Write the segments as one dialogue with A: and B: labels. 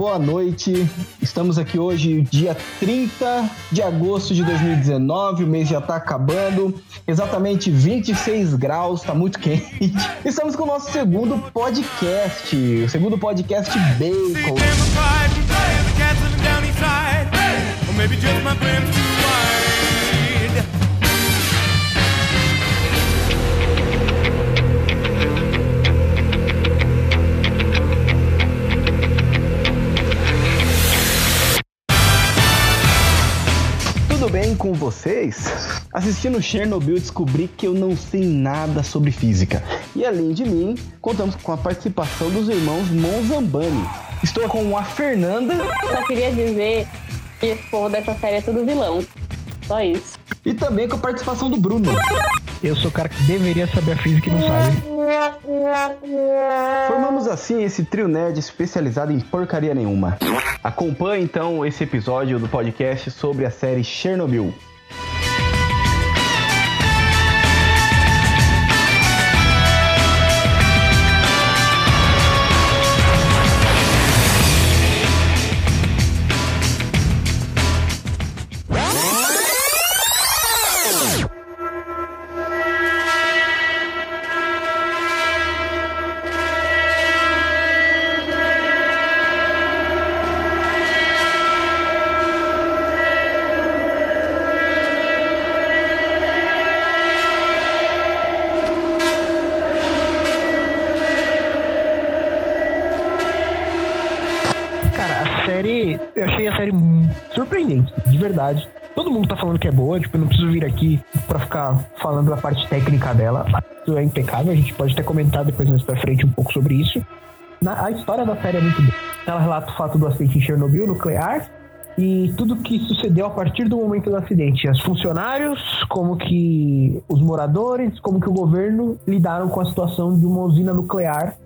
A: boa noite. Estamos aqui hoje, dia 30 de agosto de 2019. O mês já tá acabando. Exatamente 26 graus, tá muito quente. Estamos com o nosso segundo podcast, o segundo podcast Bacon. Tudo bem com vocês? Assistindo Chernobyl descobri que eu não sei nada sobre física. E além de mim, contamos com a participação dos irmãos Monzambani. Estou com a Fernanda.
B: Só queria dizer que esse povo dessa série é tudo vilão. Só isso.
A: E também com a participação do Bruno.
C: Eu sou o cara que deveria saber a física e não sabe.
A: Formamos assim esse trio nerd especializado em porcaria nenhuma. Acompanhe então esse episódio do podcast sobre a série Chernobyl.
C: Surpreendente, de verdade. Todo mundo tá falando que é boa, tipo, eu não preciso vir aqui pra ficar falando da parte técnica dela. Isso é impecável, a gente pode até comentar depois mais pra frente um pouco sobre isso. Na- a história da série é muito boa. Ela relata o fato do acidente em Chernobyl nuclear e tudo que sucedeu a partir do momento do acidente. Os funcionários, como que os moradores, como que o governo lidaram com a situação de uma usina nuclear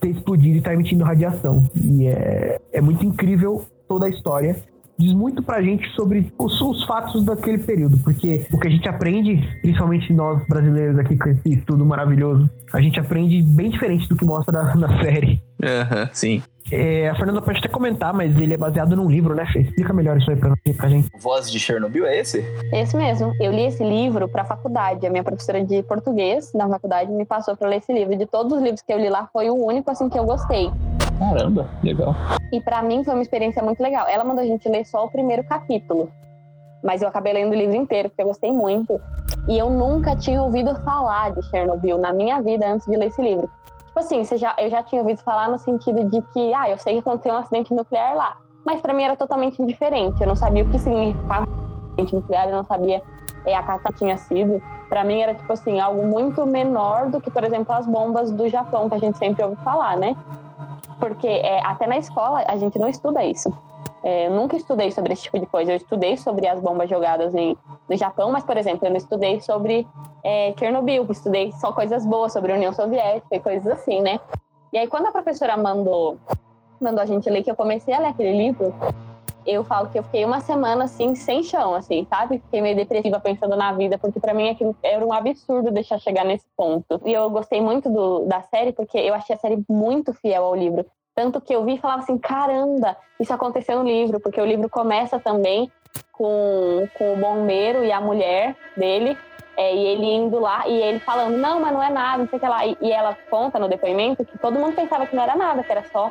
C: ter explodido e estar emitindo radiação. E é, é muito incrível toda a história. Diz muito pra gente sobre os, os fatos daquele período, porque o que a gente aprende, principalmente nós brasileiros aqui com esse estudo maravilhoso, a gente aprende bem diferente do que mostra na, na série.
D: Aham, sim.
C: É, a Fernanda pode até comentar, mas ele é baseado num livro, né, Fê? Explica melhor isso aí pra, pra gente.
D: Voz de Chernobyl é esse?
B: Esse mesmo. Eu li esse livro para a faculdade. A minha professora de português da faculdade me passou para ler esse livro. De todos os livros que eu li lá, foi o único assim que eu gostei.
D: Caramba, legal.
B: E para mim foi uma experiência muito legal. Ela mandou a gente ler só o primeiro capítulo. Mas eu acabei lendo o livro inteiro, porque eu gostei muito. E eu nunca tinha ouvido falar de Chernobyl na minha vida antes de ler esse livro. Tipo assim, você já, eu já tinha ouvido falar no sentido de que, ah, eu sei que aconteceu um acidente nuclear lá. Mas para mim era totalmente diferente. Eu não sabia o que significava acidente nuclear, eu não sabia é, a catástrofe tinha sido. Para mim era, tipo assim, algo muito menor do que, por exemplo, as bombas do Japão, que a gente sempre ouve falar, né? Porque é, até na escola a gente não estuda isso. É, eu nunca estudei sobre esse tipo de coisa. Eu estudei sobre as bombas jogadas em, no Japão, mas, por exemplo, eu não estudei sobre é, Chernobyl, estudei só coisas boas sobre a União Soviética e coisas assim, né? E aí, quando a professora mandou, mandou a gente ler, que eu comecei a ler aquele livro, eu falo que eu fiquei uma semana, assim, sem chão, assim, sabe? Fiquei meio depressiva pensando na vida, porque para mim aquilo era um absurdo deixar chegar nesse ponto. E eu gostei muito do, da série, porque eu achei a série muito fiel ao livro. Tanto que eu vi e falava assim, caramba, isso aconteceu no livro, porque o livro começa também com, com o bombeiro e a mulher dele, é, e ele indo lá e ele falando, não, mas não é nada, não sei o que lá. E, e ela conta no depoimento que todo mundo pensava que não era nada, que era só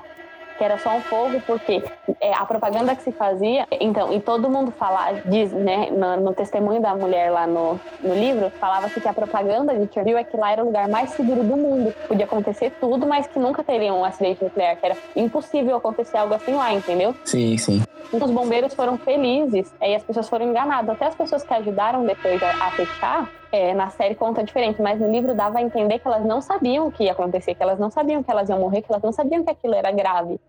B: que era só um fogo, porque é, a propaganda que se fazia, então, e todo mundo fala, diz, né, no, no testemunho da mulher lá no, no livro, falava-se que a propaganda de Chernobyl é que lá era o lugar mais seguro do mundo. Podia acontecer tudo, mas que nunca teria um acidente nuclear, que era impossível acontecer algo assim lá, entendeu?
D: Sim, sim.
B: Os bombeiros foram felizes é, e as pessoas foram enganadas. Até as pessoas que ajudaram depois a, a fechar, é, na série conta diferente, mas no livro dava a entender que elas não sabiam o que ia acontecer, que elas não sabiam que elas iam morrer, que elas não sabiam que aquilo era grave.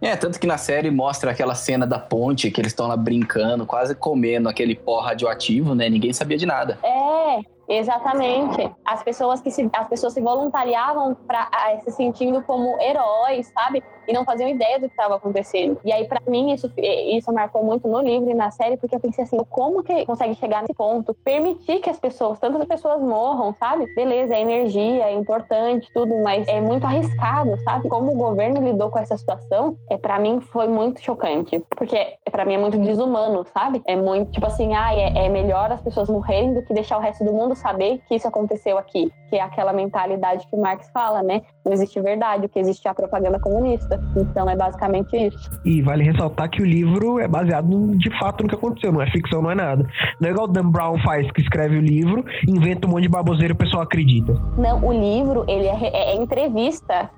D: É, tanto que na série mostra aquela cena da ponte, que eles estão lá brincando, quase comendo aquele pó radioativo, né? Ninguém sabia de nada.
B: É, Exatamente. As pessoas que se, as pessoas se voluntariavam para se sentindo como heróis, sabe? E não faziam ideia do que estava acontecendo. E aí, para mim, isso, isso marcou muito no livro e na série, porque eu pensei assim: como que consegue chegar nesse ponto? Permitir que as pessoas, tantas pessoas morram, sabe? Beleza, é energia, é importante, tudo, mas é muito arriscado, sabe? Como o governo lidou com essa situação, é para mim foi muito chocante. Porque para mim é muito desumano, sabe? É muito tipo assim: ah, é, é melhor as pessoas morrerem do que deixar o resto do mundo saber que isso aconteceu aqui, que é aquela mentalidade que Marx fala, né? Não existe verdade, o que existe é a propaganda comunista. Então é basicamente isso.
C: E vale ressaltar que o livro é baseado de fato no que aconteceu, não é ficção, não é nada. Não é igual o Dan Brown faz, que escreve o livro, inventa um monte de baboseira e o pessoal acredita.
B: Não, o livro, ele é, é, é entrevista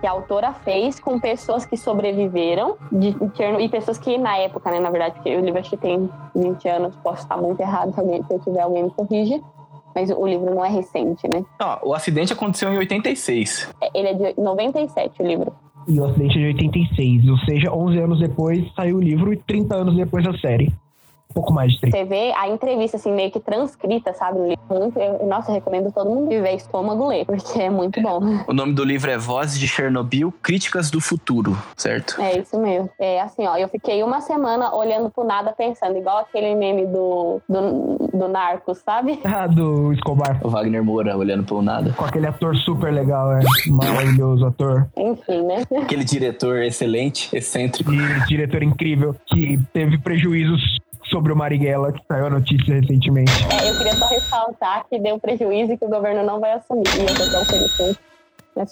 B: que a autora fez com pessoas que sobreviveram de, e pessoas que na época, né, na verdade, porque o livro acho que tem 20 anos, posso estar muito errado, se, alguém, se eu tiver alguém me corrige, mas o livro não é recente, né?
D: Não, o acidente aconteceu em 86.
B: É, ele é de 97, o livro.
C: E o acidente é de 86, ou seja, 11 anos depois saiu o livro e 30 anos depois a série um pouco mais de 30.
B: Você vê a entrevista, assim, meio que transcrita, sabe? Muito, eu, nossa, eu recomendo todo mundo viver estômago ler, porque é muito bom.
D: O nome do livro é Vozes de Chernobyl, Críticas do Futuro, certo?
B: É isso mesmo. É assim, ó, eu fiquei uma semana olhando pro nada, pensando, igual aquele meme do, do, do Narcos, sabe?
C: Ah, do Escobar.
D: O Wagner Moura olhando pro nada.
C: Com aquele ator super legal, é. Maravilhoso ator.
B: Enfim, né?
D: Aquele diretor excelente, excêntrico.
C: E diretor incrível, que teve prejuízos sobre o Marighella, que saiu a notícia recentemente.
B: É, eu queria só ressaltar que deu prejuízo e que o governo não vai assumir. E eu tô tão feliz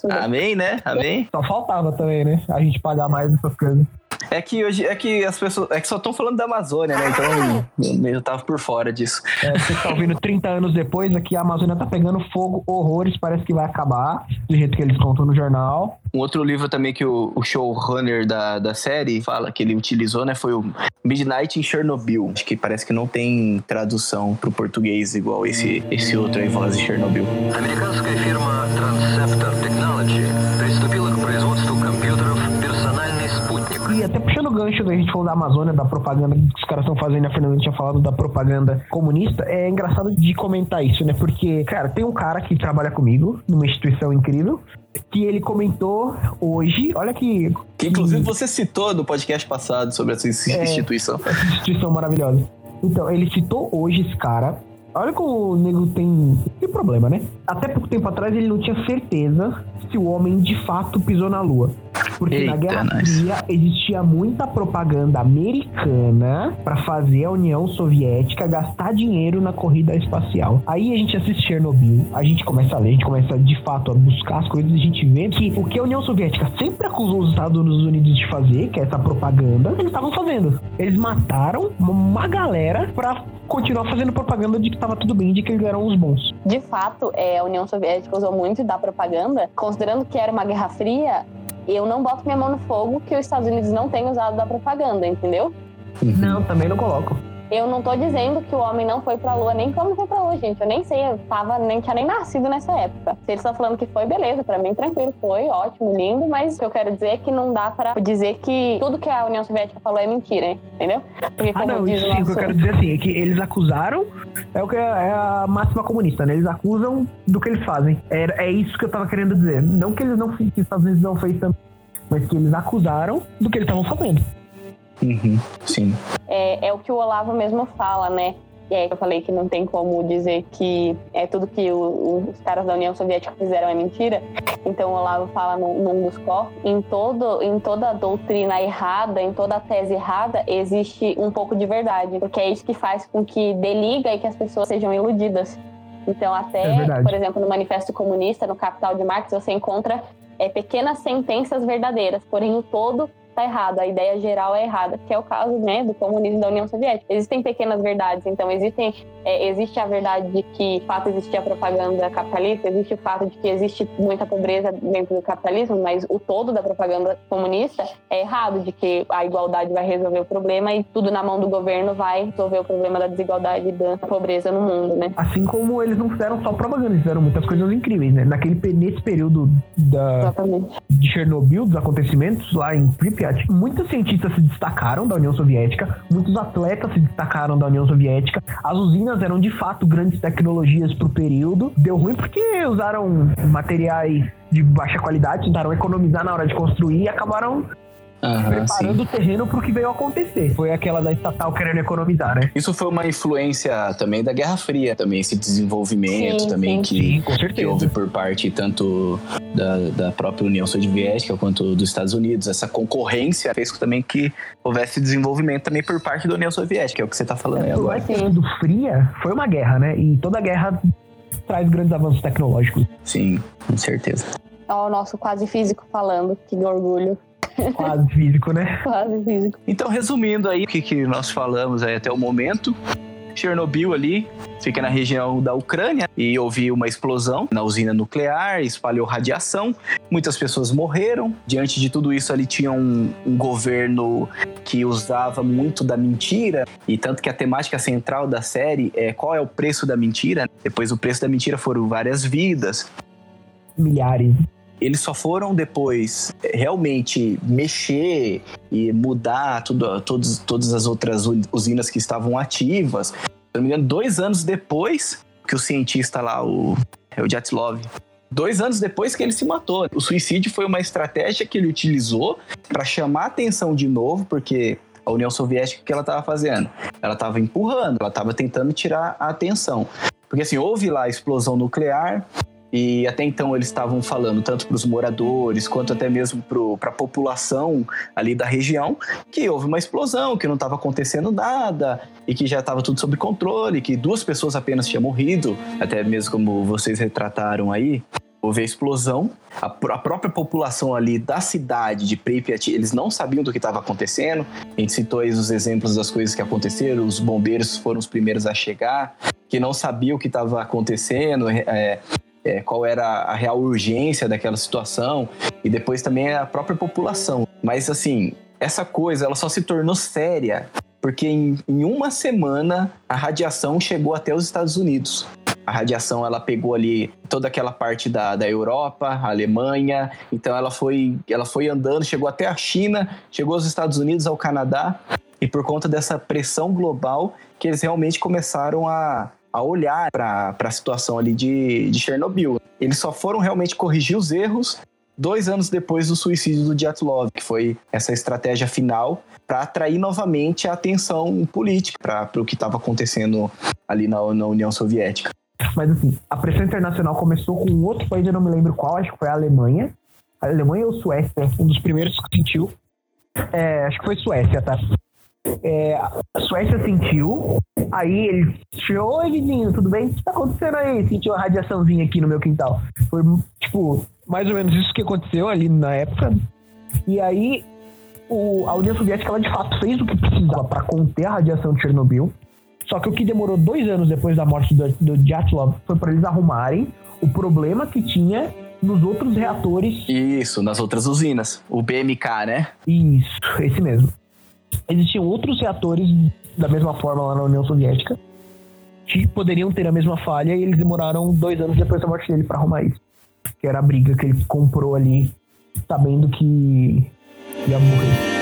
D: Amém, né? Amém.
C: Só faltava também, né? A gente pagar mais essas coisas.
D: É que hoje é que as pessoas. É que só estão falando da Amazônia, né? Então eu tava por fora disso.
C: É, você tá ouvindo 30 anos depois, aqui a Amazônia tá pegando fogo, horrores, parece que vai acabar, do jeito que eles contam no jornal.
D: Um outro livro também que o, o showrunner da, da série fala que ele utilizou, né? Foi o Midnight in Chernobyl. Acho que parece que não tem tradução pro português igual esse, esse outro aí, Voz de Chernobyl. Американская фирма Transceptor Technology
C: gancho da gente falou da Amazônia, da propaganda que os caras estão fazendo, a Fernanda tinha falado da propaganda comunista, é engraçado de comentar isso, né? Porque, cara, tem um cara que trabalha comigo numa instituição incrível, que ele comentou hoje, olha que...
D: Que inclusive você citou no podcast passado sobre essa instituição.
C: É, instituição maravilhosa. Então, ele citou hoje esse cara, Olha como o nego tem, tem problema, né? Até pouco tempo atrás ele não tinha certeza se o homem de fato pisou na Lua. Porque Eita, na Guerra Fria existia muita propaganda americana para fazer a União Soviética gastar dinheiro na corrida espacial. Aí a gente assiste Chernobyl, a gente começa a ler, a gente começa de fato a buscar as coisas e a gente vê que o que a União Soviética sempre acusou os Estados Unidos de fazer, que é essa propaganda, eles estavam fazendo. Eles mataram uma galera para continuar fazendo propaganda de que tava tudo bem, de que eles eram os bons.
B: De fato, é, a União Soviética usou muito da propaganda, considerando que era uma guerra fria, eu não boto minha mão no fogo que os Estados Unidos não tenham usado da propaganda, entendeu?
C: Não, também não coloco.
B: Eu não tô dizendo que o homem não foi pra lua, nem como foi pra lua, gente. Eu nem sei, eu tava, nem tinha nem nascido nessa época. Se eles estão falando que foi, beleza, pra mim tranquilo, foi ótimo, lindo, mas o que eu quero dizer é que não dá pra dizer que tudo que a União Soviética falou é mentira, entendeu?
C: Porque, ah, não, isso nosso... o que eu quero dizer assim, é que eles acusaram, é o que é, é a máxima comunista, né? Eles acusam do que eles fazem. É, é isso que eu tava querendo dizer. Não que eles não que os Estados Unidos não fez também, mas que eles acusaram do que eles estavam fazendo.
D: Uhum, sim.
B: É, é o que o Olavo mesmo fala, né? E aí eu falei que não tem como dizer que é tudo que o, os caras da União Soviética fizeram é mentira. Então o Olavo fala num, num dos corpos, em, todo, em toda doutrina errada, em toda tese errada, existe um pouco de verdade. Porque é isso que faz com que deliga e que as pessoas sejam iludidas. Então até, é por exemplo, no Manifesto Comunista, no Capital de Marx, você encontra é, pequenas sentenças verdadeiras, porém o todo está errado, a ideia geral é errada, que é o caso né, do comunismo da União Soviética. Existem pequenas verdades, então existem, é, existe a verdade de que de fato existia propaganda capitalista, existe o fato de que existe muita pobreza dentro do capitalismo, mas o todo da propaganda comunista é errado, de que a igualdade vai resolver o problema e tudo na mão do governo vai resolver o problema da desigualdade e da pobreza no mundo, né?
C: Assim como eles não fizeram só propaganda, eles fizeram muitas coisas incríveis, né? Naquele, nesse período da, de Chernobyl, dos acontecimentos lá em Pripyat, Soviética. Muitos cientistas se destacaram da União Soviética, muitos atletas se destacaram da União Soviética. As usinas eram de fato grandes tecnologias para o período. Deu ruim porque usaram materiais de baixa qualidade, tentaram economizar na hora de construir e acabaram Uhum, preparando sim. o terreno para o que veio acontecer. Foi aquela da estatal querendo economizar, né?
D: Isso foi uma influência também da Guerra Fria, também esse desenvolvimento sim, também sim. Que, sim, que houve por parte tanto da, da própria União Soviética quanto dos Estados Unidos. Essa concorrência fez também que houvesse desenvolvimento também por parte da União Soviética, é o que você está falando aí agora.
C: do fria foi uma guerra, né? E toda guerra traz grandes avanços tecnológicos.
D: Sim, com certeza.
B: Ó, o nosso quase físico falando, que orgulho.
C: Quase físico, né?
B: Quase físico.
D: Então, resumindo aí o que, que nós falamos aí até o momento. Chernobyl ali fica na região da Ucrânia e houve uma explosão na usina nuclear, espalhou radiação, muitas pessoas morreram. Diante de tudo isso, ali tinha um, um governo que usava muito da mentira e tanto que a temática central da série é qual é o preço da mentira. Depois, o preço da mentira foram várias vidas,
C: milhares
D: eles só foram depois eh, realmente mexer e mudar tudo, todos, todas as outras usinas que estavam ativas. Se não me engano, dois anos depois que o cientista lá, o, é o dois anos depois que ele se matou. O suicídio foi uma estratégia que ele utilizou para chamar atenção de novo, porque a União Soviética, o que ela estava fazendo? Ela estava empurrando, ela estava tentando tirar a atenção. Porque assim, houve lá a explosão nuclear, e até então eles estavam falando tanto para os moradores quanto até mesmo para a população ali da região que houve uma explosão, que não estava acontecendo nada e que já estava tudo sob controle, que duas pessoas apenas tinham morrido, até mesmo como vocês retrataram aí. Houve a explosão, a, a própria população ali da cidade de Pripyat, eles não sabiam do que estava acontecendo. A gente citou aí os exemplos das coisas que aconteceram, os bombeiros foram os primeiros a chegar, que não sabiam o que estava acontecendo, é, é, qual era a real urgência daquela situação e depois também a própria população. Mas assim, essa coisa ela só se tornou séria porque em, em uma semana a radiação chegou até os Estados Unidos. A radiação ela pegou ali toda aquela parte da, da Europa, a Alemanha, então ela foi, ela foi andando, chegou até a China, chegou aos Estados Unidos, ao Canadá, e por conta dessa pressão global que eles realmente começaram a, a olhar para a situação ali de, de Chernobyl. Eles só foram realmente corrigir os erros dois anos depois do suicídio do Dyatlov, que foi essa estratégia final para atrair novamente a atenção política para o que estava acontecendo ali na, na, União Soviética.
C: Mas assim, a pressão internacional começou com um outro país, eu não me lembro qual, acho que foi a Alemanha. A Alemanha ou Suécia, um dos primeiros que sentiu. É, acho que foi Suécia, tá? É, a Suécia sentiu, aí ele chegou, oi vizinho, tudo bem? O que tá acontecendo aí? Sentiu uma radiaçãozinha aqui no meu quintal. Foi, tipo, mais ou menos isso que aconteceu ali na época. E aí, o, a União Soviética, ela de fato fez o que precisava para conter a radiação de Chernobyl. Só que o que demorou dois anos depois da morte do, do Dyatlov foi para eles arrumarem o problema que tinha nos outros reatores.
D: Isso, nas outras usinas. O BMK, né?
C: Isso, esse mesmo existiam outros reatores da mesma forma lá na União Soviética que poderiam ter a mesma falha e eles demoraram dois anos depois da morte dele para arrumar isso. Que era a briga que ele comprou ali, sabendo que ia morrer.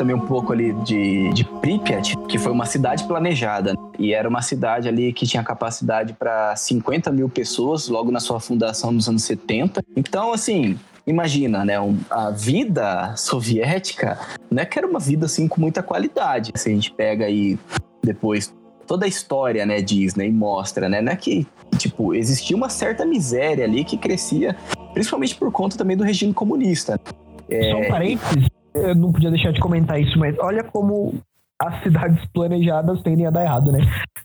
D: Também um pouco ali de, de Pripyat, que foi uma cidade planejada. E era uma cidade ali que tinha capacidade para 50 mil pessoas logo na sua fundação nos anos 70. Então, assim, imagina, né? a vida soviética não é que era uma vida assim com muita qualidade. Se a gente pega aí depois toda a história, né, Disney mostra, né, não é que, tipo, existia uma certa miséria ali que crescia, principalmente por conta também do regime comunista.
C: É... Só um parênteses, eu não podia deixar de comentar isso, mas olha como as cidades planejadas tendem a dar errado, né?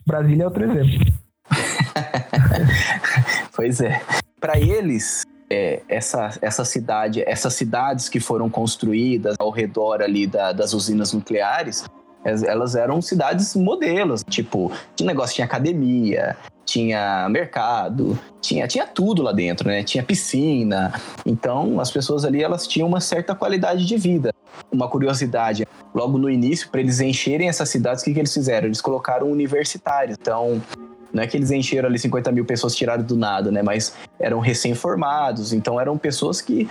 C: Brasília é outro exemplo.
D: pois é. Para eles, é, essa, essa cidade, essas cidades que foram construídas ao redor ali da, das usinas nucleares, elas eram cidades modelos, tipo, tinha negócio, tinha academia, tinha mercado, tinha, tinha tudo lá dentro, né? Tinha piscina. Então, as pessoas ali, elas tinham uma certa qualidade de vida. Uma curiosidade, logo no início, para eles encherem essas cidades, o que, que eles fizeram? Eles colocaram universitários. Então, não é que eles encheram ali 50 mil pessoas tiradas do nada, né? Mas eram recém-formados, então eram pessoas que,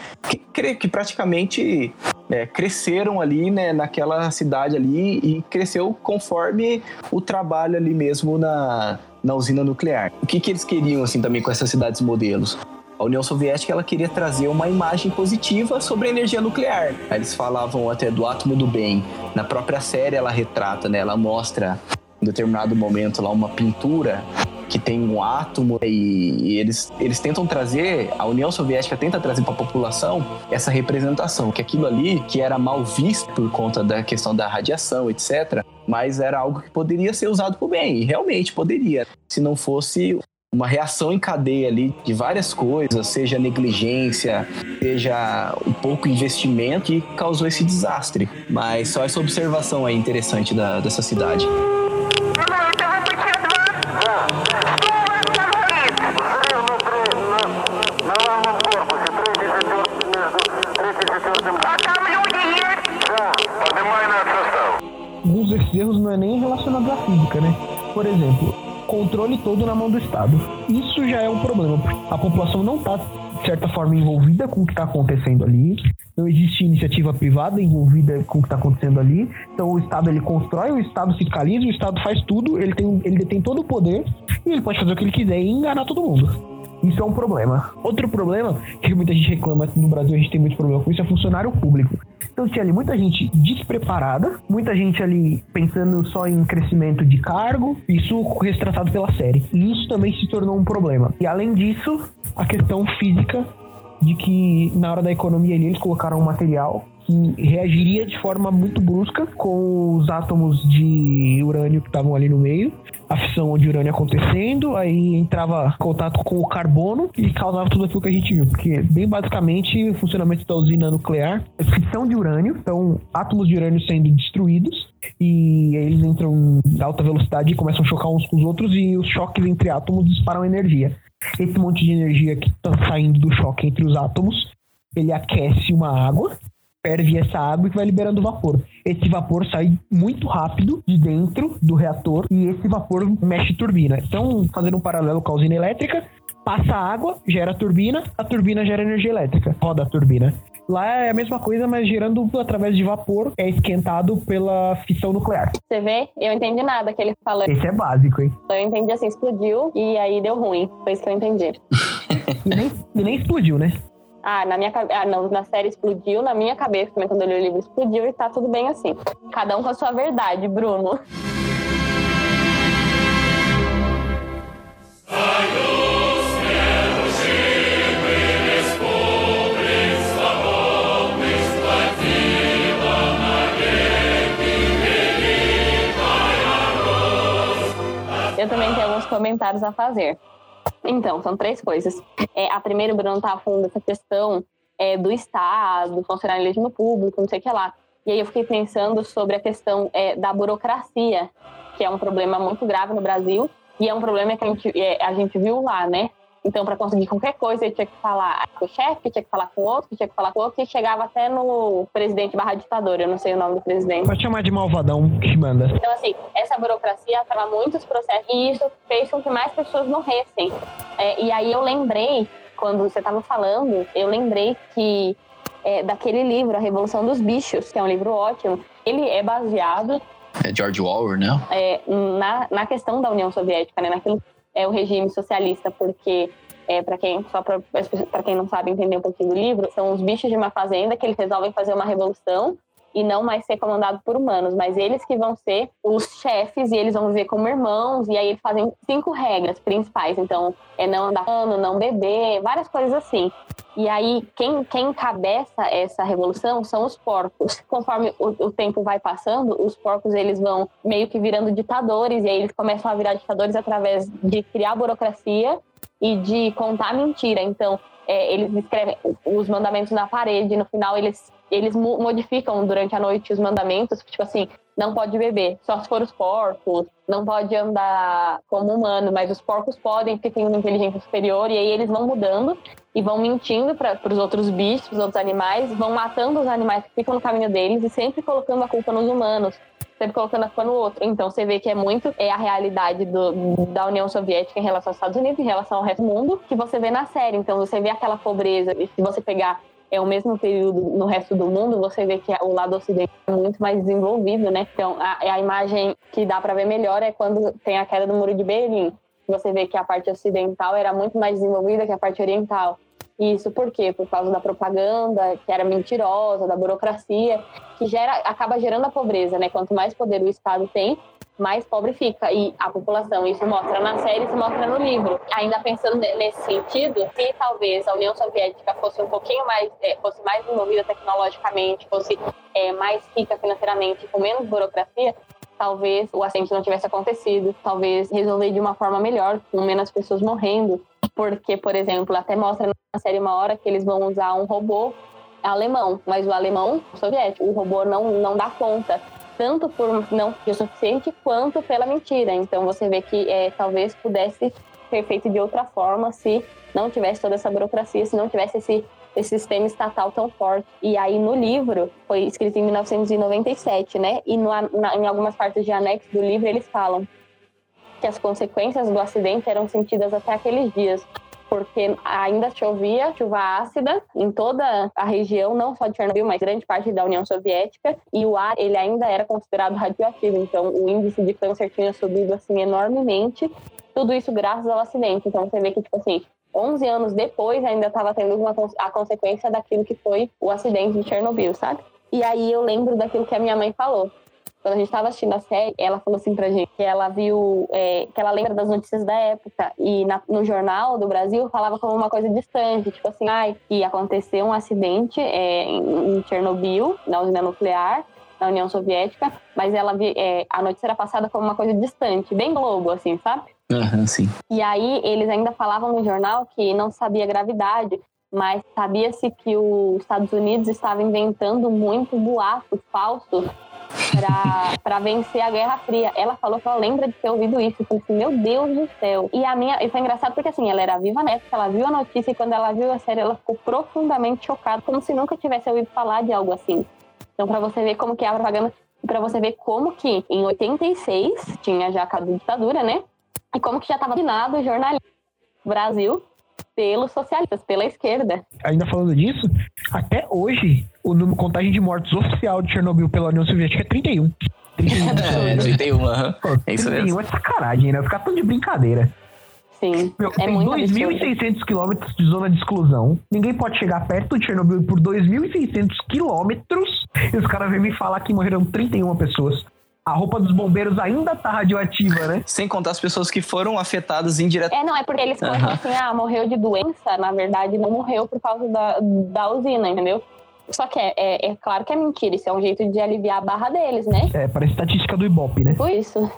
D: que, que praticamente é, cresceram ali, né, naquela cidade ali e cresceu conforme o trabalho ali mesmo na, na usina nuclear. O que, que eles queriam, assim, também com essas cidades modelos? A União Soviética ela queria trazer uma imagem positiva sobre a energia nuclear. Eles falavam até do átomo do bem. Na própria série ela retrata, né? Ela mostra em determinado momento lá uma pintura que tem um átomo e, e, eles, eles tentam trazer, a União Soviética tenta trazer para a população essa representação, que aquilo ali, que era mal visto por conta da questão da radiação, etc., mas era algo que poderia ser usado o bem, e realmente poderia, se não fosse uma reação em cadeia ali de várias coisas, seja negligência, seja um pouco investimento que causou esse desastre. Mas só essa observação aí interessante da, dessa cidade.
C: Alguns desses erros não é nem relacionado à física, né? Por exemplo, controle todo na mão do Estado. Isso já é um problema, a população não está, de certa forma, envolvida com o que está acontecendo ali, não existe iniciativa privada envolvida com o que está acontecendo ali, então o Estado ele constrói, o Estado fiscaliza, o Estado faz tudo, ele, tem, ele detém todo o poder e ele pode fazer o que ele quiser e enganar todo mundo. Isso é um problema. Outro problema, que muita gente reclama no Brasil, a gente tem muito problema com isso, é funcionário público. Então tinha ali muita gente despreparada, muita gente ali pensando só em crescimento de cargo, isso retratado pela série. E isso também se tornou um problema. E além disso, a questão física de que na hora da economia eles colocaram um material que reagiria de forma muito brusca com os átomos de urânio que estavam ali no meio, a fissão de urânio acontecendo, aí entrava contato com o carbono e causava tudo aquilo que a gente viu, porque bem basicamente o funcionamento da usina nuclear é fissão de urânio, então átomos de urânio sendo destruídos e eles entram em alta velocidade e começam a chocar uns com os outros e os choques entre átomos disparam energia. Esse monte de energia que está saindo do choque entre os átomos, ele aquece uma água ferve essa água e vai liberando vapor. Esse vapor sai muito rápido de dentro do reator e esse vapor mexe turbina. Então, fazendo um paralelo com a usina elétrica, passa água, gera turbina, a turbina gera energia elétrica, roda a turbina. Lá é a mesma coisa, mas girando através de vapor, é esquentado pela fissão nuclear.
B: Você vê? Eu entendi nada que ele falou.
C: Esse é básico, hein?
B: Eu entendi assim, explodiu e aí deu ruim. Foi isso que eu entendi.
C: e, nem, e nem explodiu, né?
B: Ah, na minha ah, não, na série explodiu, na minha cabeça, também quando eu li o livro explodiu e tá tudo bem assim. Cada um com a sua verdade, Bruno. Eu também tenho alguns comentários a fazer. Então, são três coisas. É, a primeira, o Bruno tá falando dessa questão é, do Estado, funcionalismo público, não sei o que lá. E aí eu fiquei pensando sobre a questão é, da burocracia, que é um problema muito grave no Brasil, e é um problema que a gente, é, a gente viu lá, né? Então, para conseguir qualquer coisa, ele tinha que falar com o chefe, tinha que falar com o outro, tinha que falar com o outro, e chegava até no presidente barra ditador, eu não sei o nome do presidente.
C: Pode chamar de malvadão que manda.
B: Então, assim, essa burocracia atrava muitos processos, e isso fez com que mais pessoas morressem. É, e aí eu lembrei, quando você estava falando, eu lembrei que é, daquele livro, A Revolução dos Bichos, que é um livro ótimo, ele é baseado
D: é George Orwell, né?
B: É, na, na questão da União Soviética, né? Naquilo é o regime socialista, porque é, para quem só para quem não sabe entender um pouquinho do livro, são os bichos de uma fazenda que eles resolvem fazer uma revolução e não mais ser comandado por humanos, mas eles que vão ser os chefes e eles vão viver como irmãos, e aí eles fazem cinco regras principais. Então, é não andar não beber, várias coisas assim. E aí, quem, quem encabeça essa revolução são os porcos. Conforme o, o, tempo vai passando, os porcos eles vão meio que virando ditadores, e aí eles começam a virar ditadores através de criar burocracia e de contar mentira. Então, é, eles escrevem os mandamentos na parede, no final eles, eles modificam durante a noite os mandamentos, tipo assim, não pode beber, só se for os porcos, não pode andar como humano, mas os porcos podem, porque têm uma inteligência superior, e aí eles vão mudando e vão mentindo para os outros bichos, os outros animais, vão matando os animais que ficam no caminho deles e sempre colocando a culpa nos humanos sempre colocando a culpa no outro. Então você vê que é muito é a realidade do, da União Soviética em relação aos Estados Unidos, em relação ao resto do mundo, que você vê na série. Então você vê aquela pobreza, e se você pegar é o mesmo período no resto do mundo, você vê que o lado ocidental é muito mais desenvolvido, né? Então, a, a imagem que dá para ver melhor é quando tem a queda do Muro de Berlim. Você vê que a parte ocidental era muito mais desenvolvida que a parte oriental. Isso por quê? Por causa da propaganda, que era mentirosa, da burocracia, que gera, acaba gerando a pobreza, né? Quanto mais poder o Estado tem, mais pobre fica e a população. Isso mostra na série, isso mostra no livro. Ainda pensando nesse sentido, se talvez a União Soviética fosse um pouquinho mais, é, fosse mais desenvolvida tecnologicamente, fosse é, mais rica financeiramente, com menos burocracia, talvez o acidente não tivesse acontecido, talvez resolver de uma forma melhor, com menos pessoas morrendo. Porque, por exemplo, até mostra na série uma hora que eles vão usar um robô alemão, mas o alemão soviético, o robô não, não dá conta tanto por não ser o suficiente quanto pela mentira. Então você vê que é, talvez pudesse ser feito de outra forma se não tivesse toda essa burocracia, se não tivesse esse, esse sistema estatal tão forte. E aí no livro, foi escrito em 1997, né? E no, na, em algumas partes de anexo do livro eles falam que as consequências do acidente eram sentidas até aqueles dias porque ainda chovia, chuva ácida em toda a região, não só de Chernobyl, mas grande parte da União Soviética, e o ar ele ainda era considerado radioativo, então o índice de câncer tinha subido assim enormemente, tudo isso graças ao acidente. Então você vê que tipo assim, 11 anos depois ainda estava tendo uma, a consequência daquilo que foi o acidente de Chernobyl, sabe? E aí eu lembro daquilo que a minha mãe falou quando a gente estava assistindo a série, ela falou assim pra gente que ela viu, é, que ela lembra das notícias da época e na, no jornal do Brasil falava como uma coisa distante, tipo assim, ai, que aconteceu um acidente é, em, em Chernobyl, na usina nuclear, na União Soviética, mas ela é, a notícia era passada como uma coisa distante, bem globo, assim, sabe?
D: Uhum, sim.
B: E aí eles ainda falavam no jornal que não sabia gravidade, mas sabia-se que os Estados Unidos estava inventando muito boatos falsos para vencer a Guerra Fria. Ela falou que ela lembra de ter ouvido isso. Eu falei assim, meu Deus do céu. E a minha, e foi engraçado porque assim, ela era viva na época, ela viu a notícia e quando ela viu a série, ela ficou profundamente chocada, como se nunca tivesse ouvido falar de algo assim. Então, para você ver como que é a propaganda, para você ver como que em 86 tinha já a ditadura, né? E como que já estava dominado o jornalismo Brasil pelos socialistas, pela esquerda.
C: Ainda falando disso, até hoje, o número contagem de mortos oficial de Chernobyl pela União Soviética é 31.
D: 31, é, 31 uhum. Pô, é isso 31
C: mesmo. é sacanagem, né? Ficar tão de brincadeira.
B: Sim,
C: Meu, é tem 2.600 quilômetros de zona de exclusão. Ninguém pode chegar perto de Chernobyl por 2.600 quilômetros. E os caras vêm me falar que morreram 31 pessoas a roupa dos bombeiros ainda tá radioativa, né?
D: Sem contar as pessoas que foram afetadas indiretamente.
B: É, não, é porque eles uhum. assim, ah, morreu de doença, na verdade não morreu por causa da, da usina, entendeu? Só que é, é, é, claro que é mentira, isso é um jeito de aliviar a barra deles, né?
C: É, parece estatística do Ibope, né?
B: Por isso.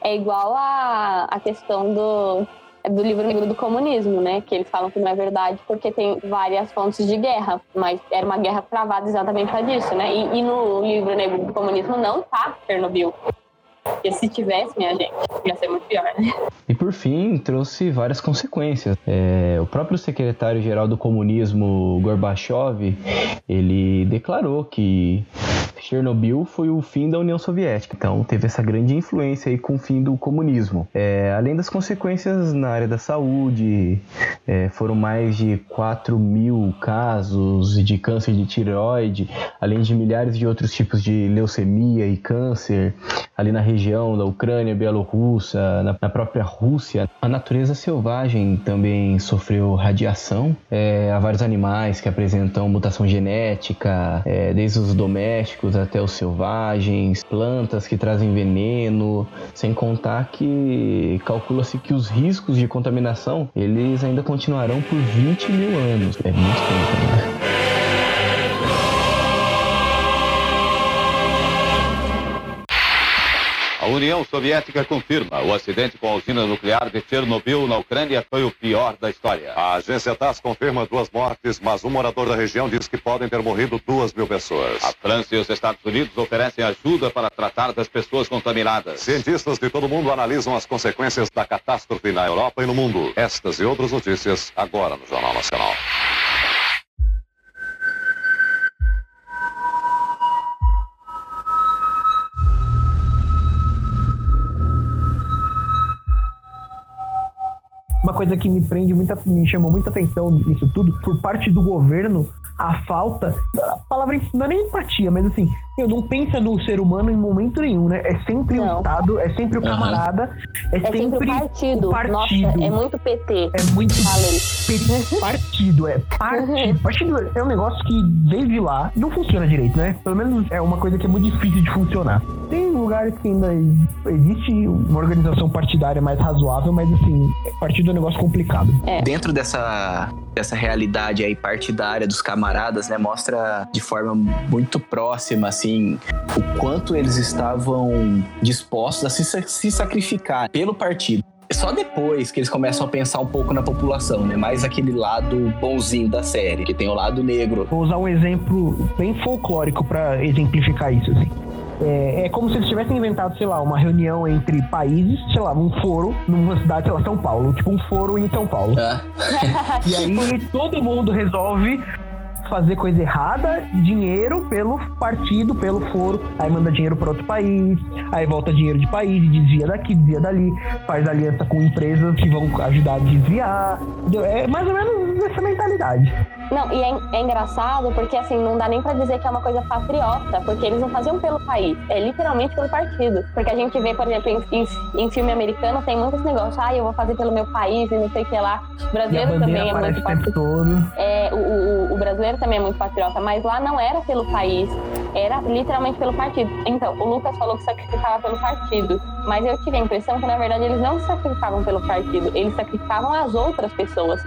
B: É igual a, a questão do, do livro negro do comunismo, né? Que eles falam que não é verdade porque tem várias fontes de guerra, mas era uma guerra travada exatamente para disso, né? E, e, no livro negro do comunismo não tá Chernobyl. Porque se tivesse, minha gente, ia ser muito pior, né?
A: E por fim, trouxe várias consequências. É, o próprio secretário-geral do comunismo, Gorbachev, ele declarou que Chernobyl foi o fim da União Soviética. Então teve essa grande influência aí com o fim do comunismo. É, além das consequências na área da saúde, é, foram mais de 4 mil casos de câncer de tireoide, além de milhares de outros tipos de leucemia e câncer ali na região da Ucrânia, Bielorrússia, na, na própria Rússia. A natureza selvagem também sofreu radiação. É, há vários animais que apresentam mutação genética, é, desde os domésticos até os selvagens, plantas que trazem veneno, sem contar que calcula-se que os riscos de contaminação eles ainda continuarão por 20 mil anos. É muito tempo, né?
E: A União Soviética confirma o acidente com a usina nuclear de Chernobyl na Ucrânia foi o pior da história. A agência TASS confirma duas mortes, mas um morador da região diz que podem ter morrido duas mil pessoas. A França e os Estados Unidos oferecem ajuda para tratar das pessoas contaminadas. Cientistas de todo mundo analisam as consequências da catástrofe na Europa e no mundo. Estas e outras notícias agora no Jornal Nacional.
C: Uma coisa que me prende muita, me chamou muita atenção nisso tudo, por parte do governo, a falta, a palavra não é nem empatia, mas assim, eu não pensa no ser humano em momento nenhum, né? É sempre não. o Estado, é sempre o camarada, é, é sempre, sempre,
B: o partido.
C: o partido.
B: Nossa, é muito PT.
C: É muito PT, partido, é partido. Partido é um negócio que desde lá não funciona direito, né? Pelo menos é uma coisa que é muito difícil de funcionar. Tem lugares que ainda existe uma organização partidária mais razoável, mas assim, partido é um negócio complicado.
D: É. Dentro dessa, dessa realidade aí partidária dos camaradas, né, mostra de forma muito próxima, assim, o quanto eles estavam dispostos a se, se sacrificar pelo partido. Só depois que eles começam a pensar um pouco na população, né? Mais aquele lado bonzinho da série, que tem o lado negro.
C: Vou usar um exemplo bem folclórico para exemplificar isso, assim. É, é, como se eles tivessem inventado, sei lá, uma reunião entre países, sei lá, um foro numa cidade, sei lá, São Paulo, tipo um foro em São Paulo. É. e aí todo mundo resolve fazer coisa errada, dinheiro pelo partido, pelo foro, aí manda dinheiro para outro país, aí volta dinheiro de país, desvia daqui, desvia dali, faz aliança com empresas que vão ajudar a desviar. É mais ou menos essa mentalidade.
B: Não, e é, é, engraçado porque assim, não dá nem para dizer que é uma coisa patriota, porque eles não faziam pelo país, é literalmente pelo partido. Porque a gente vê, por exemplo, em, em, em filme americano tem muitos negócios, ah, eu vou fazer pelo meu país e não sei o que lá. O brasileiro também é muito patriota. É, o, o, o brasileiro também é muito patriota, mas lá não era pelo país, era literalmente pelo partido. Então, o Lucas falou que sacrificava pelo partido, mas eu tive a impressão que na verdade eles não sacrificavam pelo partido, eles sacrificavam as outras pessoas.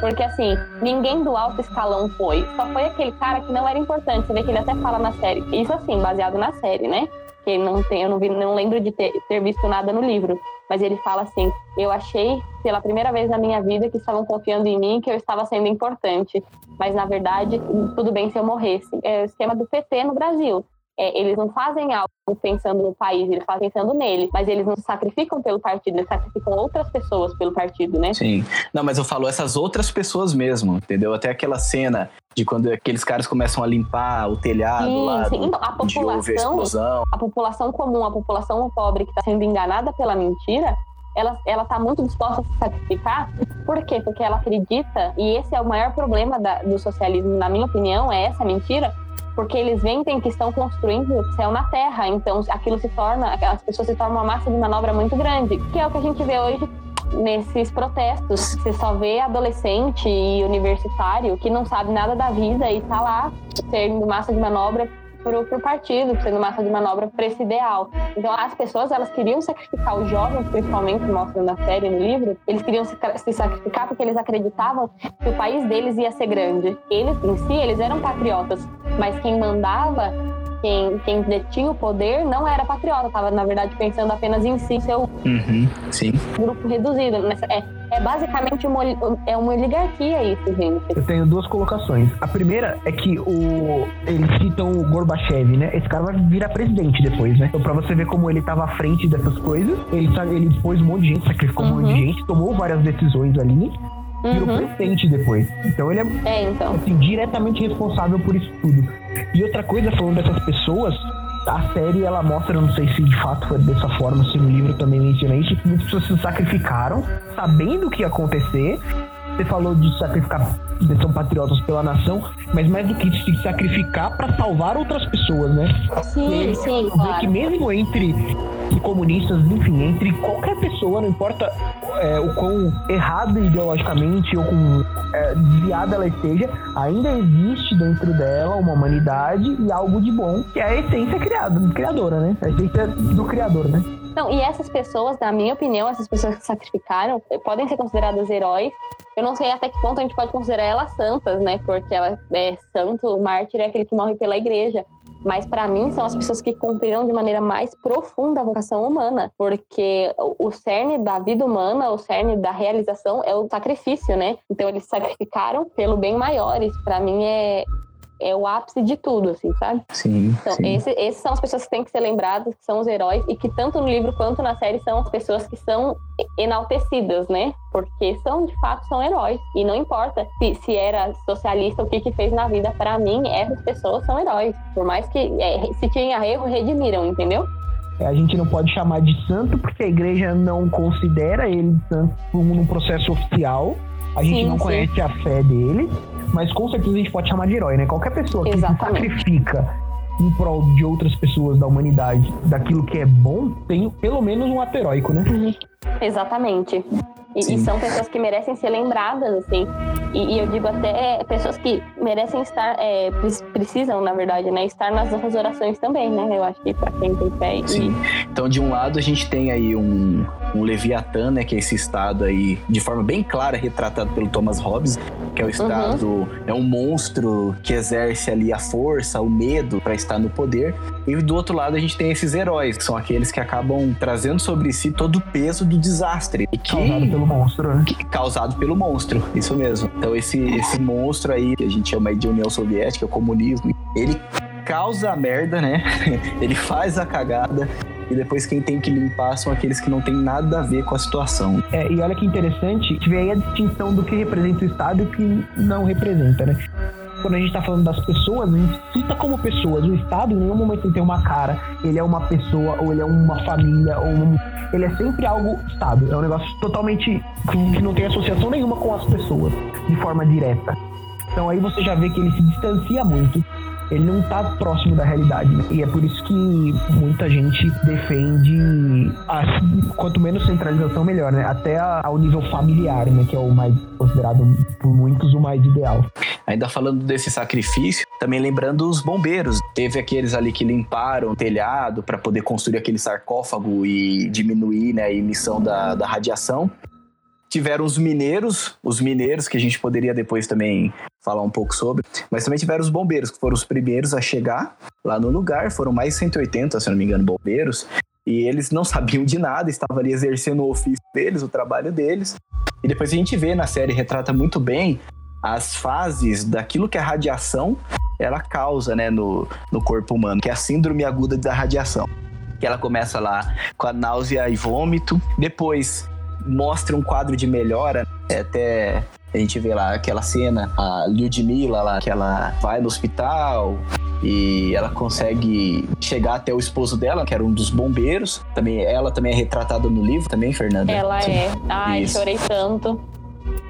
B: Porque assim, ninguém do alto escalão foi. Só foi aquele cara que não era importante. Você vê que ele até fala na série. Isso assim, baseado na série, né? Que não tem, eu não, vi, não lembro de ter, ter visto nada no livro. Mas ele fala assim: eu achei pela primeira vez na minha vida que estavam confiando em mim, que eu estava sendo importante. Mas na verdade, tudo bem se eu morresse. É o esquema do PT no Brasil é, eles não fazem algo pensando no país, eles fazem pensando nele, mas eles não sacrificam pelo partido, eles sacrificam outras pessoas pelo partido, né?
D: Sim. Não, mas eu falo essas outras pessoas mesmo, entendeu? Até aquela cena de quando aqueles caras começam a limpar o telhado sim, lá sim. Então,
B: a população, a, a população comum, a população pobre que está sendo enganada pela mentira, ela, ela tá muito disposta a se sacrificar. Por quê? Porque ela acredita, e esse é o maior problema da, do socialismo, na minha opinião, é essa mentira, porque eles ventem que estão construindo o céu na terra, então aquilo se torna, as pessoas se tornam uma massa de manobra muito grande, que é o que a gente vê hoje nesses protestos. Você só vê adolescente e universitário que não sabe nada da vida e tá lá sendo massa de manobra pro, pro partido, sendo massa de manobra para esse ideal. Então, as pessoas, elas queriam sacrificar os jovens, principalmente, mostra na série, no livro, eles queriam se, se sacrificar porque eles acreditavam que o país deles ia ser grande. Eles, em si, eles eram patriotas, mas quem mandava quem, quem detinha o poder não era patriota, estava, na verdade, pensando apenas em si, seu
D: uhum,
B: grupo reduzido. É, é basicamente uma, é uma oligarquia isso, gente.
C: Eu tenho duas colocações. A primeira é que o eles citam o Gorbachev, né? Esse cara vai virar presidente depois, né? Então, pra você ver como ele estava à frente dessas coisas, ele, ele pôs um monte de gente, sacrificou uhum. um monte de uhum. gente, tomou várias decisões ali virou uhum. presidente depois. Então ele é,
B: é então.
C: assim, diretamente responsável por isso tudo. E outra coisa, falando dessas pessoas, a série ela mostra, não sei se de fato foi dessa forma, se no livro também menciona isso, que muitas pessoas se sacrificaram, sabendo o que ia acontecer. Você falou de sacrificar, de são patriotas pela nação, mas mais do que isso, de sacrificar para salvar outras pessoas, né?
B: Sim, sim, claro.
C: que mesmo entre comunistas, enfim, entre qualquer pessoa, não importa é, o quão errado ideologicamente ou com é, desviada ela esteja, ainda existe dentro dela uma humanidade e algo de bom, que é a essência criada, criadora, né? A essência do criador, né?
B: Não, e essas pessoas, na minha opinião, essas pessoas que sacrificaram, podem ser consideradas heróis. Eu não sei até que ponto a gente pode considerar elas santas, né? Porque ela é santo, o mártir é aquele que morre pela igreja. Mas para mim são as pessoas que cumpriram de maneira mais profunda a vocação humana, porque o cerne da vida humana, o cerne da realização é o sacrifício, né? Então eles sacrificaram pelo bem maiores. Para mim é é o ápice de tudo, assim, sabe?
D: Sim.
B: Então,
D: sim.
B: Esse, esses são as pessoas que têm que ser lembradas, que são os heróis, e que tanto no livro quanto na série são as pessoas que são enaltecidas, né? Porque são, de fato, são heróis. E não importa se, se era socialista, o que que fez na vida, para mim, essas pessoas são heróis. Por mais que, é, se tinha erro, redimiram, entendeu?
C: É, a gente não pode chamar de santo porque a igreja não considera ele santo num processo oficial. A gente
B: Sim,
C: não
B: sim.
C: conhece a fé dele, mas com certeza a gente pode chamar de herói, né? Qualquer pessoa que se
B: Exatamente.
C: sacrifica em prol de outras pessoas da humanidade, daquilo que é bom, tem pelo menos um ato heróico, né?
B: Exatamente. E, e são pessoas que merecem ser lembradas, assim. E, e eu digo até pessoas que merecem estar, é, pre- precisam, na verdade, né? Estar nas nossas orações também, né? Eu acho que pra quem tem fé. E,
D: Sim. Então, de um lado, a gente tem aí um, um Leviatã, né? Que é esse estado aí, de forma bem clara, retratado pelo Thomas Hobbes, que é o estado, é um monstro que exerce ali a força, o medo para estar no poder. E do outro lado, a gente tem esses heróis, que são aqueles que acabam trazendo sobre si todo o peso do desastre. Que
C: Causado pelo monstro, né?
D: que- causado pelo monstro, isso mesmo. Então esse, esse monstro aí, que a gente chama de União Soviética, comunismo, ele causa a merda, né? ele faz a cagada e depois quem tem que limpar são aqueles que não tem nada a ver com a situação.
C: É, e olha que interessante, tiver aí a distinção do que representa o Estado e o que não representa, né? Quando a gente tá falando das pessoas, a gente cita como pessoas. O Estado em nenhum momento tem uma cara, ele é uma pessoa, ou ele é uma família, ou um... ele é sempre algo Estado. É um negócio totalmente que não tem associação nenhuma com as pessoas, de forma direta. Então aí você já vê que ele se distancia muito. Ele não tá próximo da realidade. né? E é por isso que muita gente defende a- quanto menos centralização, melhor, né? Até a- ao nível familiar, né? Que é o mais considerado por muitos o mais ideal.
D: Ainda falando desse sacrifício, também lembrando os bombeiros. Teve aqueles ali que limparam o telhado para poder construir aquele sarcófago e diminuir né, a emissão da, da radiação. Tiveram os mineiros, os mineiros que a gente poderia depois também falar um pouco sobre, mas também tiveram os bombeiros, que foram os primeiros a chegar lá no lugar, foram mais 180, se não me engano, bombeiros, e eles não sabiam de nada, estavam ali exercendo o ofício deles, o trabalho deles. E depois a gente vê na série, retrata muito bem as fases daquilo que a radiação ela causa né, no, no corpo humano, que é a síndrome aguda da radiação. Que ela começa lá com a náusea e vômito, depois mostra um quadro de melhora, é, até a gente vê lá aquela cena, a Lyudmila lá, que ela vai no hospital e ela consegue chegar até o esposo dela, que era um dos bombeiros. Também ela também é retratada no livro, também, Fernanda.
B: Ela é. Ai,
D: Isso.
B: chorei tanto.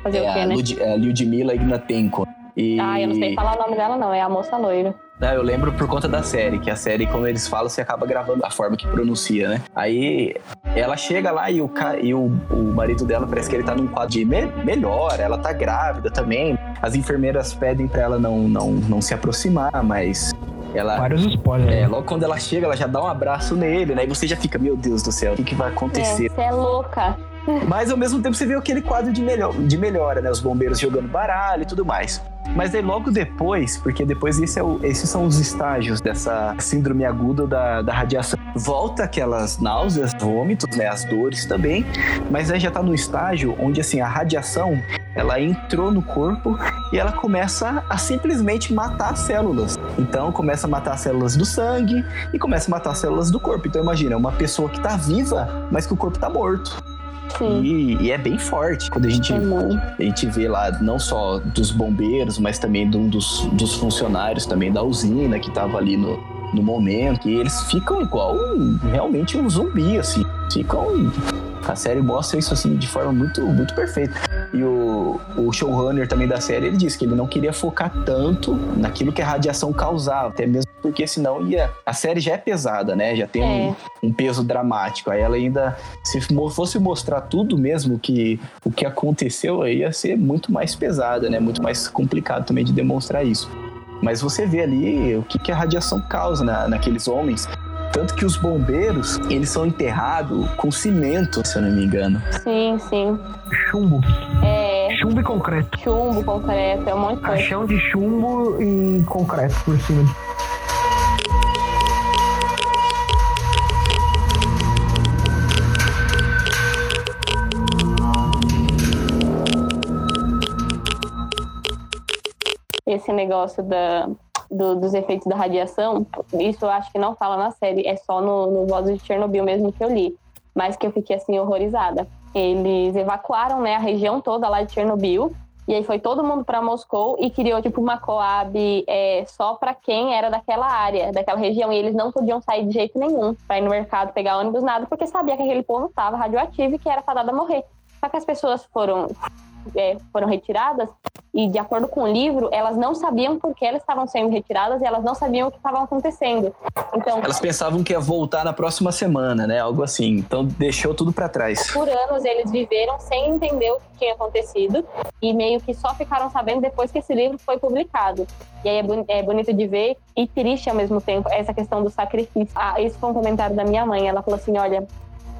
B: Fazer
D: É
B: o quê,
D: a,
B: né?
D: Lud, é a Lyudmila Ignatenko. E...
B: Ah, eu não sei falar o nome dela, não. É a moça loira.
D: Não, eu lembro por conta da série, que a série, quando eles falam, você acaba gravando a forma que pronuncia, né? Aí ela chega lá e o, ca- e o, o marido dela parece que ele tá num quadro de me melhora, ela tá grávida também. As enfermeiras pedem pra ela não, não, não se aproximar, mas ela.
C: Vários spoilers.
D: É, logo quando ela chega, ela já dá um abraço nele, né? E você já fica, meu Deus do céu, o que, que vai
B: É,
D: acontecer?
B: você é louca.
D: Mas ao mesmo tempo você vê aquele quadro de, melhor, de melhora, né? Os bombeiros jogando baralho e tudo mais. Mas aí logo depois, porque depois esse é o- esses são os estágios dessa síndrome aguda da, da radiação. Volta aquelas náuseas, vômitos, né? As dores também. Mas aí já tá no estágio onde assim a radiação ela entrou no corpo e ela começa a simplesmente matar as células. Então começa a matar as células do sangue e começa a matar as células do corpo. Então imagina, uma pessoa que tá viva, mas que o corpo tá morto. E, e é bem forte quando a gente,
B: É
D: a gente vê lá, não só dos bombeiros, mas também de um dos, dos funcionários também da usina que tava ali no, no momento. E eles ficam igual realmente um zumbi, assim. Ficam A série mostra isso assim de forma muito, muito perfeita. E o, o showrunner também da série, ele disse que ele não queria focar tanto naquilo que a radiação causava, até mesmo porque senão ia. A série já é pesada, né? Já tem
B: É.
D: um, um peso dramático. Aí ela ainda, se fosse mostrar tudo mesmo que o que aconteceu, aí ia ser muito mais pesada, né? Muito mais complicado também de demonstrar isso. Mas você vê ali o que, que a radiação causa na, naqueles homens. Tanto que os bombeiros, eles são enterrados com cimento, se eu não me engano.
B: Sim, sim.
C: Chumbo.
B: É.
C: Chumbo e concreto.
B: Chumbo, concreto, é um monte de coisa.
C: Caixão de chumbo e concreto por cima.
B: esse negócio da, do- dos efeitos da radiação, isso eu acho que não fala na série, é só no, no Vozes de Chernobyl mesmo que eu li, mas que eu fiquei assim horrorizada. Eles evacuaram né, a região toda lá de Chernobyl, e aí foi todo mundo para Moscou e criou tipo uma coab é, só para quem era daquela área, daquela região, e eles não podiam sair de jeito nenhum para ir no mercado pegar ônibus, nada, porque sabia que aquele povo estava radioativo e que era fadado a morrer. Só que as pessoas foram é, foram retiradas e de acordo com o livro, elas não sabiam por que elas estavam sendo retiradas e elas não sabiam o que estava acontecendo. Então,
D: Elas pensavam que ia voltar na próxima semana, né? Algo assim. Então deixou tudo pra trás.
B: por anos eles viveram sem entender o que tinha acontecido e meio que só ficaram sabendo depois que esse livro foi publicado. E aí é, boni- é bonito de ver e triste ao mesmo tempo essa questão do sacrifício. Ah, esse foi um comentário da minha mãe. Ela falou assim: olha,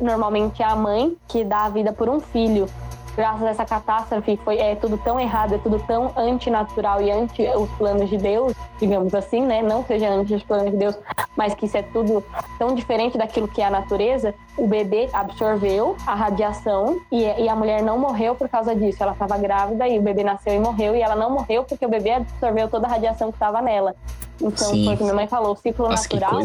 B: normalmente é a mãe que dá a vida por um filho. Graças a essa catástrofe, foi, é tudo tão errado, é tudo tão antinatural e anti os planos de Deus, digamos assim, né? Não seja anti os planos de Deus, mas que isso é tudo tão diferente daquilo que é a natureza. O bebê absorveu a radiação e, e a mulher não morreu por causa disso. Ela estava grávida e o bebê nasceu e morreu, e ela não morreu porque o bebê absorveu toda a radiação que estava nela. Então,
D: Sim.
B: foi o que minha mãe falou: o ciclo
D: Nossa,
B: natural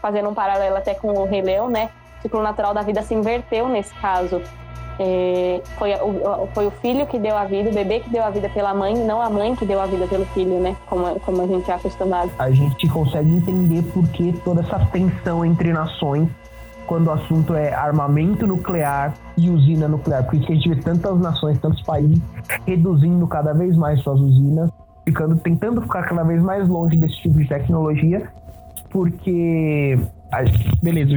B: fazendo um paralelo até com o Rei Leão, né? O ciclo natural da vida se inverteu nesse caso. É, foi, o, foi o filho que deu a vida, o bebê que deu a vida pela mãe, não a mãe que deu a vida pelo filho, né? Como, como a gente é acostumado.
C: A gente consegue entender por que toda essa tensão entre nações quando o assunto é armamento nuclear e usina nuclear. Por isso que a gente vê tantas nações, tantos países reduzindo cada vez mais suas usinas, ficando, tentando ficar cada vez mais longe desse tipo de tecnologia, porque, a- beleza,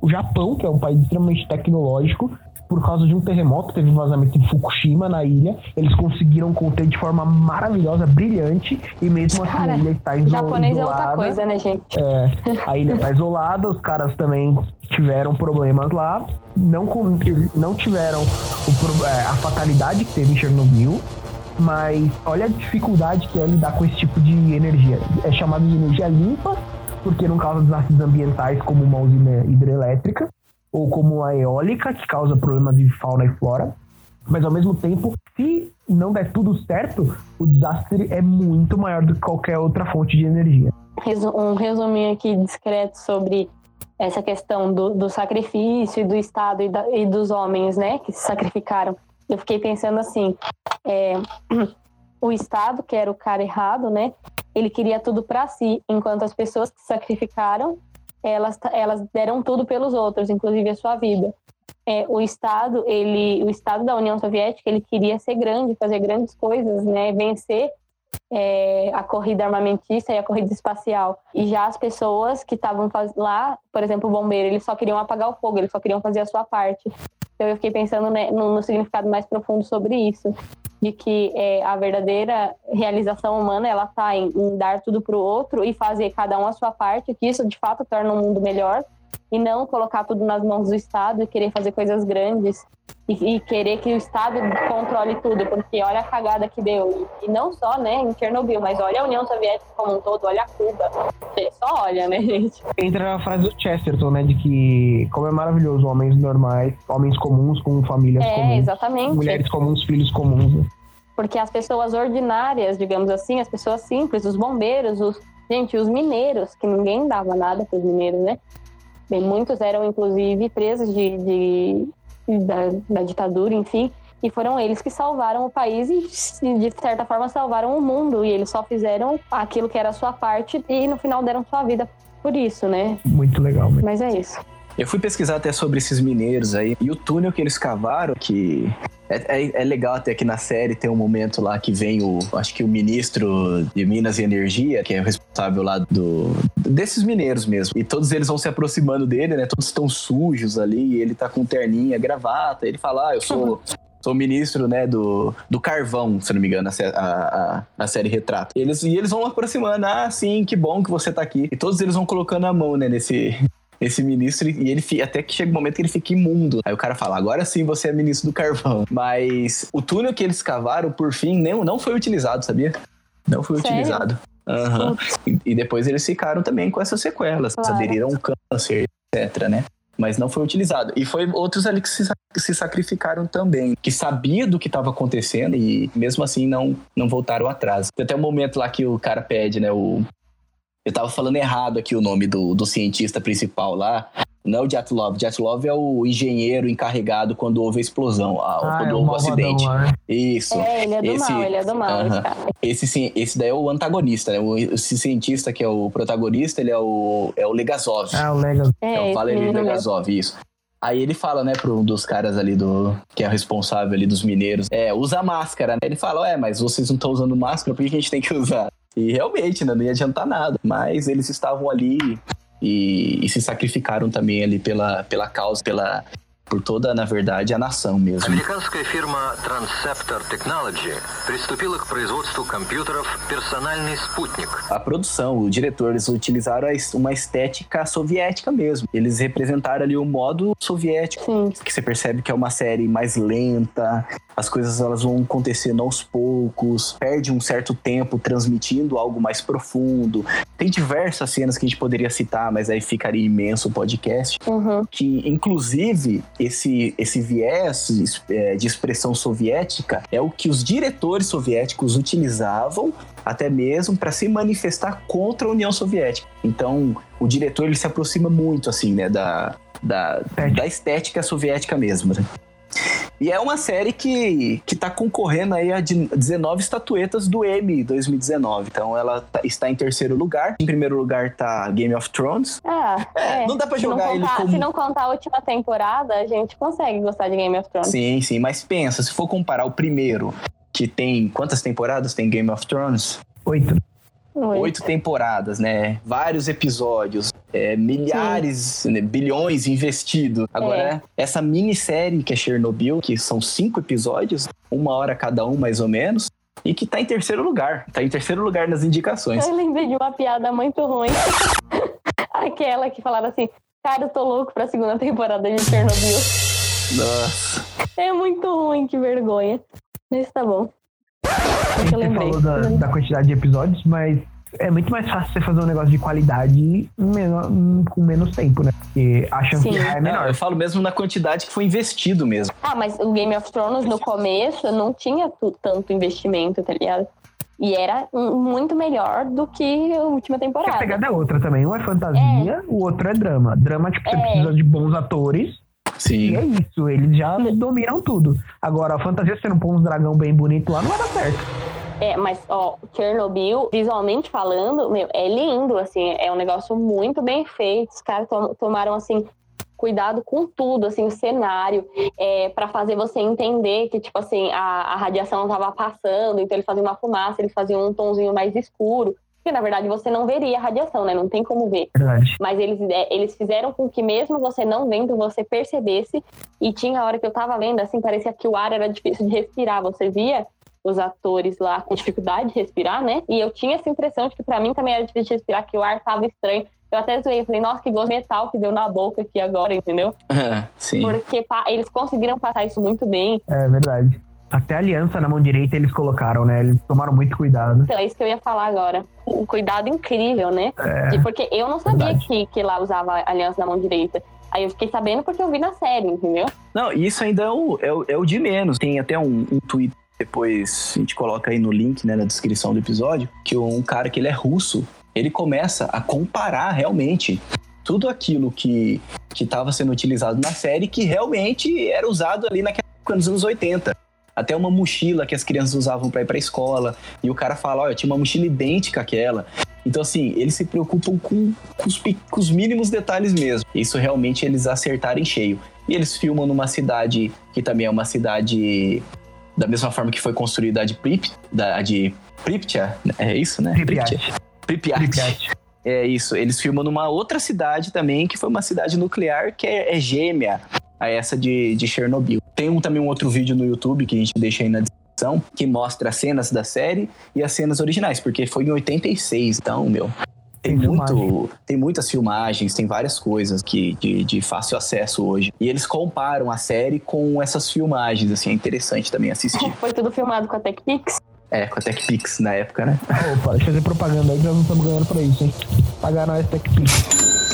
C: o Japão, que é um país extremamente tecnológico, por causa de um terremoto, teve um vazamento em Fukushima, na ilha, eles conseguiram conter de forma maravilhosa, brilhante, e mesmo assim
B: Cara,
C: a ilha está
B: O
C: iso-
B: japonês é outra
C: isolada.
B: coisa, né, gente?
C: É, a ilha tá isolada, os caras também tiveram problemas lá, não, não tiveram o é, a fatalidade que teve em Chernobyl, mas olha a dificuldade que é lidar com esse tipo de energia. É chamado de energia limpa, porque não causa desastres ambientais como uma usina hidrelétrica, ou como a eólica, que causa problemas de fauna e flora. Mas ao mesmo tempo, se não der tudo certo, o desastre é muito maior do que qualquer outra fonte de energia.
B: Um resuminho aqui discreto sobre essa questão do, do sacrifício e do Estado e, da- e dos homens, né, que se sacrificaram. Eu fiquei pensando assim, é, o Estado, que era o cara errado, né, ele queria tudo para si, enquanto as pessoas que sacrificaram, elas, elas deram tudo pelos outros, inclusive a sua vida. É, o Estado, ele, o Estado da União Soviética, ele queria ser grande, fazer grandes coisas, né, vencer é, a corrida armamentista e a corrida espacial. E já as pessoas que estavam lá, por exemplo, o bombeiro, eles só queriam apagar o fogo, eles só queriam fazer a sua parte. Então eu fiquei pensando né, no, no significado mais profundo sobre isso, de que é, a verdadeira realização humana ela está em, em dar tudo para o outro e fazer cada um a sua parte, que isso de fato torna o mundo melhor e não colocar tudo nas mãos do Estado e querer fazer coisas grandes e, e querer que o Estado controle tudo, porque olha a cagada que deu. E, não só, né, em Chernobyl, mas olha a União Soviética como um todo, olha a Cuba. Você Só olha, né, gente?
C: Entra a frase do Chesterton, né? De que como é maravilhoso homens normais, homens comuns com famílias
B: É,
C: comuns,
B: exatamente.
C: mulheres comuns, filhos comuns. né?
B: Porque as pessoas ordinárias, digamos assim, as pessoas simples, os bombeiros, os gente, os mineiros, que ninguém dava nada para os mineiros, né? Bem, muitos eram inclusive presos de, de- da, da ditadura, enfim, e foram eles que salvaram o país e de certa forma salvaram o mundo e eles só fizeram aquilo que era a sua parte e no final deram sua vida por isso, né?
C: Muito legal. mesmo.
B: Mas é isso.
D: Eu fui pesquisar até sobre esses mineiros aí. E o túnel que eles cavaram, que é, é, é, legal até que na série tem um momento lá que vem o, acho que o ministro de Minas e Energia, que é o responsável lá do desses mineiros mesmo. E todos eles vão se aproximando dele, né? Todos estão sujos ali, e ele tá com terninha, gravata. Ele fala: "Ah, eu sou sou ministro, né, do, do carvão, se não me engano, a, a, a, série retrata. Eles, e eles vão aproximando, ah, sim, que bom que você tá aqui. E todos eles vão colocando a mão, né, nesse, esse ministro e ele até que chega um momento que ele fica imundo. Aí o cara fala: agora sim você é ministro do carvão. Mas o túnel que eles cavaram, por fim, nem, não foi utilizado, sabia? Não foi
B: Sério?
D: utilizado. Uhum. E, e, depois eles ficaram também com essas sequelas. Claro. Aderiram a um câncer, etc, né? Mas não foi utilizado. E foi outros ali que se, que se sacrificaram também, que sabia do que estava acontecendo e mesmo assim não, não voltaram atrás. Tem até um momento lá que o cara pede, né? O, eu tava falando errado aqui o nome do, do cientista principal lá. Não é o Jatlov. Jatlov é o engenheiro encarregado quando houve a explosão, a, ah, quando é houve o acidente. Né? Isso.
B: É, ele é do esse, mal, ele é do mal. Uh -huh.
D: esse, sim, esse daí é o antagonista, né? O, esse cientista que é o protagonista, ele é o, é o Legazov.
C: Ah, o Legazov.
D: É, é o Valery Legazov, isso. Aí ele fala, né, para um dos caras ali do. que é o responsável ali dos mineiros. É, usa máscara, né? Ele fala, é, mas vocês não estão usando máscara, por que a gente tem que usar? E realmente, né, não ia adiantar nada. Mas eles estavam ali e, e, se sacrificaram também ali pela, pela causa, pela por toda, на verdade, a nação mesmo.
F: Американская фирма Transceptor Technology приступила к производству компьютеров «Персональный спутник».
D: A produção, o diretor, eles utilizaram uma estética soviética mesmo. Eles representaram ali o modo soviético,
B: Sim.
D: que você percebe que é uma série mais lenta, as coisas elas vão acontecendo aos poucos, perde um certo tempo transmitindo algo mais profundo. Tem diversas cenas que a gente poderia citar, mas aí ficaria imenso o podcast,
B: uhum.
D: que inclusive esse, esse viés é, de expressão soviética é o que os diretores soviéticos utilizavam até mesmo para se manifestar contra a União Soviética. Então, o diretor ele se aproxima muito assim, né, da, da, da estética soviética mesmo. Né? E é uma série que, que tá concorrendo aí a 19 estatuetas do Emmy 2019. Então ela tá, está em terceiro lugar. Em primeiro lugar tá Game of Thrones.
B: Ah, é, é.
D: Não dá pra jogar
B: contar,
D: ele como...
B: Se não contar a última temporada, a gente consegue gostar de Game of Thrones.
D: Sim, sim. Mas pensa, se for comparar o primeiro, que tem... Quantas temporadas tem Game of Thrones?
C: Oito.
D: Oito temporadas, né? Vários episódios, é, milhares, né, bilhões investido. Agora, é. essa minissérie que é Chernobyl, que são cinco episódios, uma hora cada um mais ou menos, e que tá em terceiro lugar. Tá em terceiro lugar nas indicações.
B: Eu lembrei de uma piada muito ruim. Aquela que falava assim, cara, eu tô louco pra segunda temporada de Chernobyl.
D: Nossa.
B: É muito ruim, que vergonha. Mas tá bom.
C: Você falou da, da, quantidade de episódios, mas é muito mais fácil você fazer um negócio de qualidade menor, com menos tempo, né? Porque a chance de é menor.
D: Não, eu falo mesmo na quantidade que foi investido mesmo.
B: Ah, mas o Game of Thrones no começo não tinha tanto investimento, tá ligado? E era muito melhor do que a última temporada. A
C: pegada é outra também. Um é fantasia, é. o outro é drama. Drama, tipo, você é. precisa de bons atores.
D: Sim.
C: E é isso, eles já dominam tudo. Agora, a fantasia, você não pôr uns dragão bem bonito lá, não vai dar certo.
B: É, mas, ó, Chernobyl, visualmente falando, meu, é lindo, assim, é um negócio muito bem feito. Os caras tom tomaram, assim, cuidado com tudo, assim, o cenário, é, para fazer você entender que, tipo assim, a, a radiação estava passando, então eles faziam uma fumaça, eles faziam um tonzinho mais escuro. Que na verdade você não veria a radiação, né? Não tem como ver.
C: Verdade.
B: Mas eles, é, eles fizeram com que mesmo você não vendo, você percebesse. E tinha a hora que eu tava vendo, assim, parecia que o ar era difícil de respirar. Você via os atores lá com dificuldade de respirar, né? E eu tinha essa impressão de que para mim também era difícil de respirar, que o ar tava estranho. Eu até zoei, falei, nossa, que gosto metal que deu na boca aqui agora, entendeu?
D: É, sim.
B: Porque eles conseguiram passar isso muito bem.
C: É verdade. Até a aliança na mão direita eles colocaram, né? Eles tomaram muito cuidado.
B: Então, é isso que eu ia falar agora. Um cuidado incrível, né?
C: É,
B: porque eu não sabia que, que lá usava aliança na mão direita. Aí eu fiquei sabendo porque eu vi na série, entendeu?
D: Não, isso ainda é o, é o, é o de menos. Tem até um, um tweet depois a gente coloca aí no link, né, na descrição do episódio, que um cara que ele é russo, ele começa a comparar realmente tudo aquilo que estava sendo utilizado na série que realmente era usado ali naquela época, nos anos 80. Até uma mochila que as crianças usavam para ir para escola. E o cara fala: Olha, tinha uma mochila idêntica àquela. Então, assim, eles se preocupam com, com, os, com os mínimos detalhes mesmo. Isso realmente eles acertarem cheio. E eles filmam numa cidade que também é uma cidade da mesma forma que foi construída a de Prip, da, a de Pripyat, é isso, né?
C: Pripyat.
D: Pripyat. Pripyat. É isso. Eles filmam numa outra cidade também, que foi uma cidade nuclear que é, é gêmea a essa de, de Chernobyl. Tem um, também um outro vídeo no YouTube que a gente deixa aí na descrição, que mostra as cenas da série e as cenas originais, porque foi em 86, então, meu. Tem, muito, tem muitas filmagens, tem várias coisas que, de, de fácil acesso hoje. E eles comparam a série com essas filmagens, assim, é interessante também assistir.
B: Foi tudo filmado com a TechPix?
D: É, com a TechPix na época, né?
C: Opa, deixa eu fazer propaganda aí que nós não estamos ganhando pra isso, hein? Pagar nós TechPix.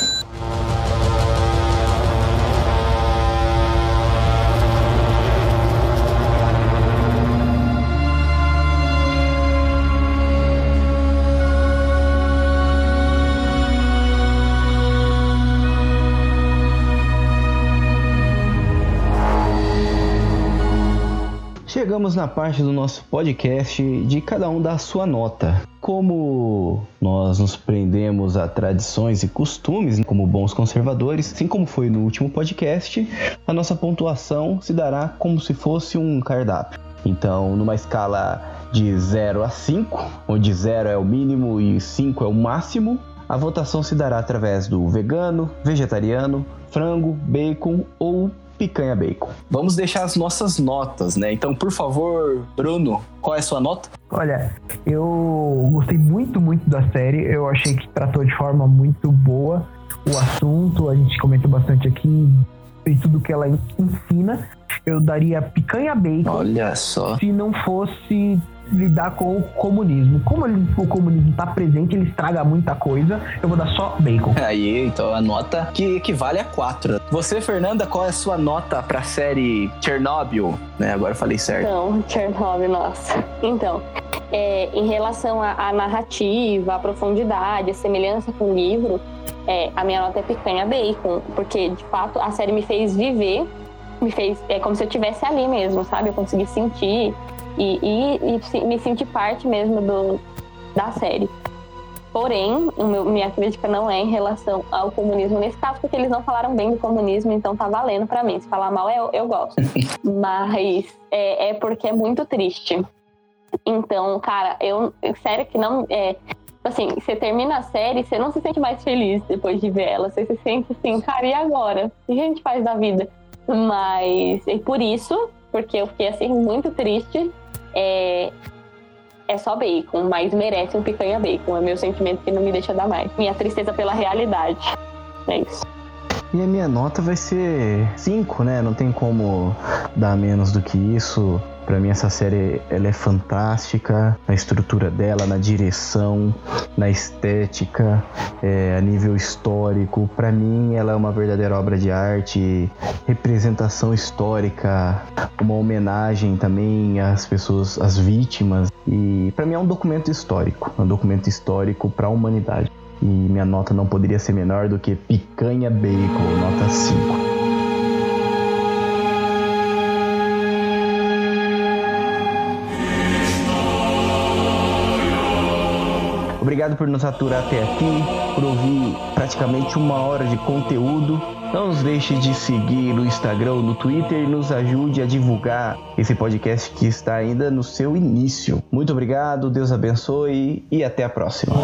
A: Chegamos na parte do nosso podcast de cada um dar sua nota. Como nós nos prendemos a tradições e costumes como bons conservadores, assim como foi no último podcast, a nossa pontuação se dará como se fosse um cardápio. Então, numa escala de 0 a 5, onde 0 é o mínimo e 5 é o máximo, a votação se dará através do vegano, vegetariano, frango, bacon ou picanha bacon.
D: Vamos deixar as nossas notas, né? Então, por favor, Bruno, qual é a sua nota?
C: Olha, eu gostei muito, muito da série. Eu achei que tratou de forma muito boa o assunto. A gente comentou bastante aqui e tudo que ela ensina. Eu daria picanha bacon.
D: Olha só.
C: Se não fosse lidar com o comunismo. Como ele, o comunismo está presente, ele estraga muita coisa, eu vou dar só bacon.
D: Aí, então a nota que equivale a 4. Você, Fernanda, qual é a sua nota para a série Chernobyl? Né, agora eu falei certo.
B: Então, Chernobyl, nossa. Então, é, em relação à narrativa, à profundidade, a semelhança com o livro, é, a minha nota é picanha bacon, porque de fato a série me fez viver, me fez é como se eu estivesse ali mesmo, sabe? Eu consegui sentir e, e, e me sentir parte mesmo do, da série. Porém, meu, minha crítica não é em relação ao comunismo nesse caso, porque eles não falaram bem do comunismo, então tá valendo para mim. Se falar mal, eu, eu gosto. Mas é, é, porque é muito triste. Então, cara, eu. Sério que não. É, assim, você termina a série, você não se sente mais feliz depois de ver ela. Você se sente assim, cara, e agora? O que a gente faz da vida? Mas, e por isso, porque eu fiquei assim, muito triste é, é só bacon, mas merece um picanha bacon. É meu sentimento que não me deixa dar mais. Minha tristeza pela realidade. É isso.
A: E a minha nota vai ser 5, né? Não tem como dar menos do que isso. Para mim essa série ela é fantástica, na estrutura dela, na direção, na estética, é, a nível histórico. Para mim ela é uma verdadeira obra de arte, representação histórica, uma homenagem também às pessoas, às vítimas. E para mim é um documento histórico, um documento histórico para a humanidade. E minha nota não poderia ser menor do que Picanha Bacon, nota 5. Obrigado por nos aturar até aqui, por ouvir praticamente uma hora de conteúdo. Não nos deixe de seguir no Instagram, no Twitter e nos ajude a divulgar esse podcast que está ainda no seu início. Muito obrigado, Deus abençoe e até a próxima.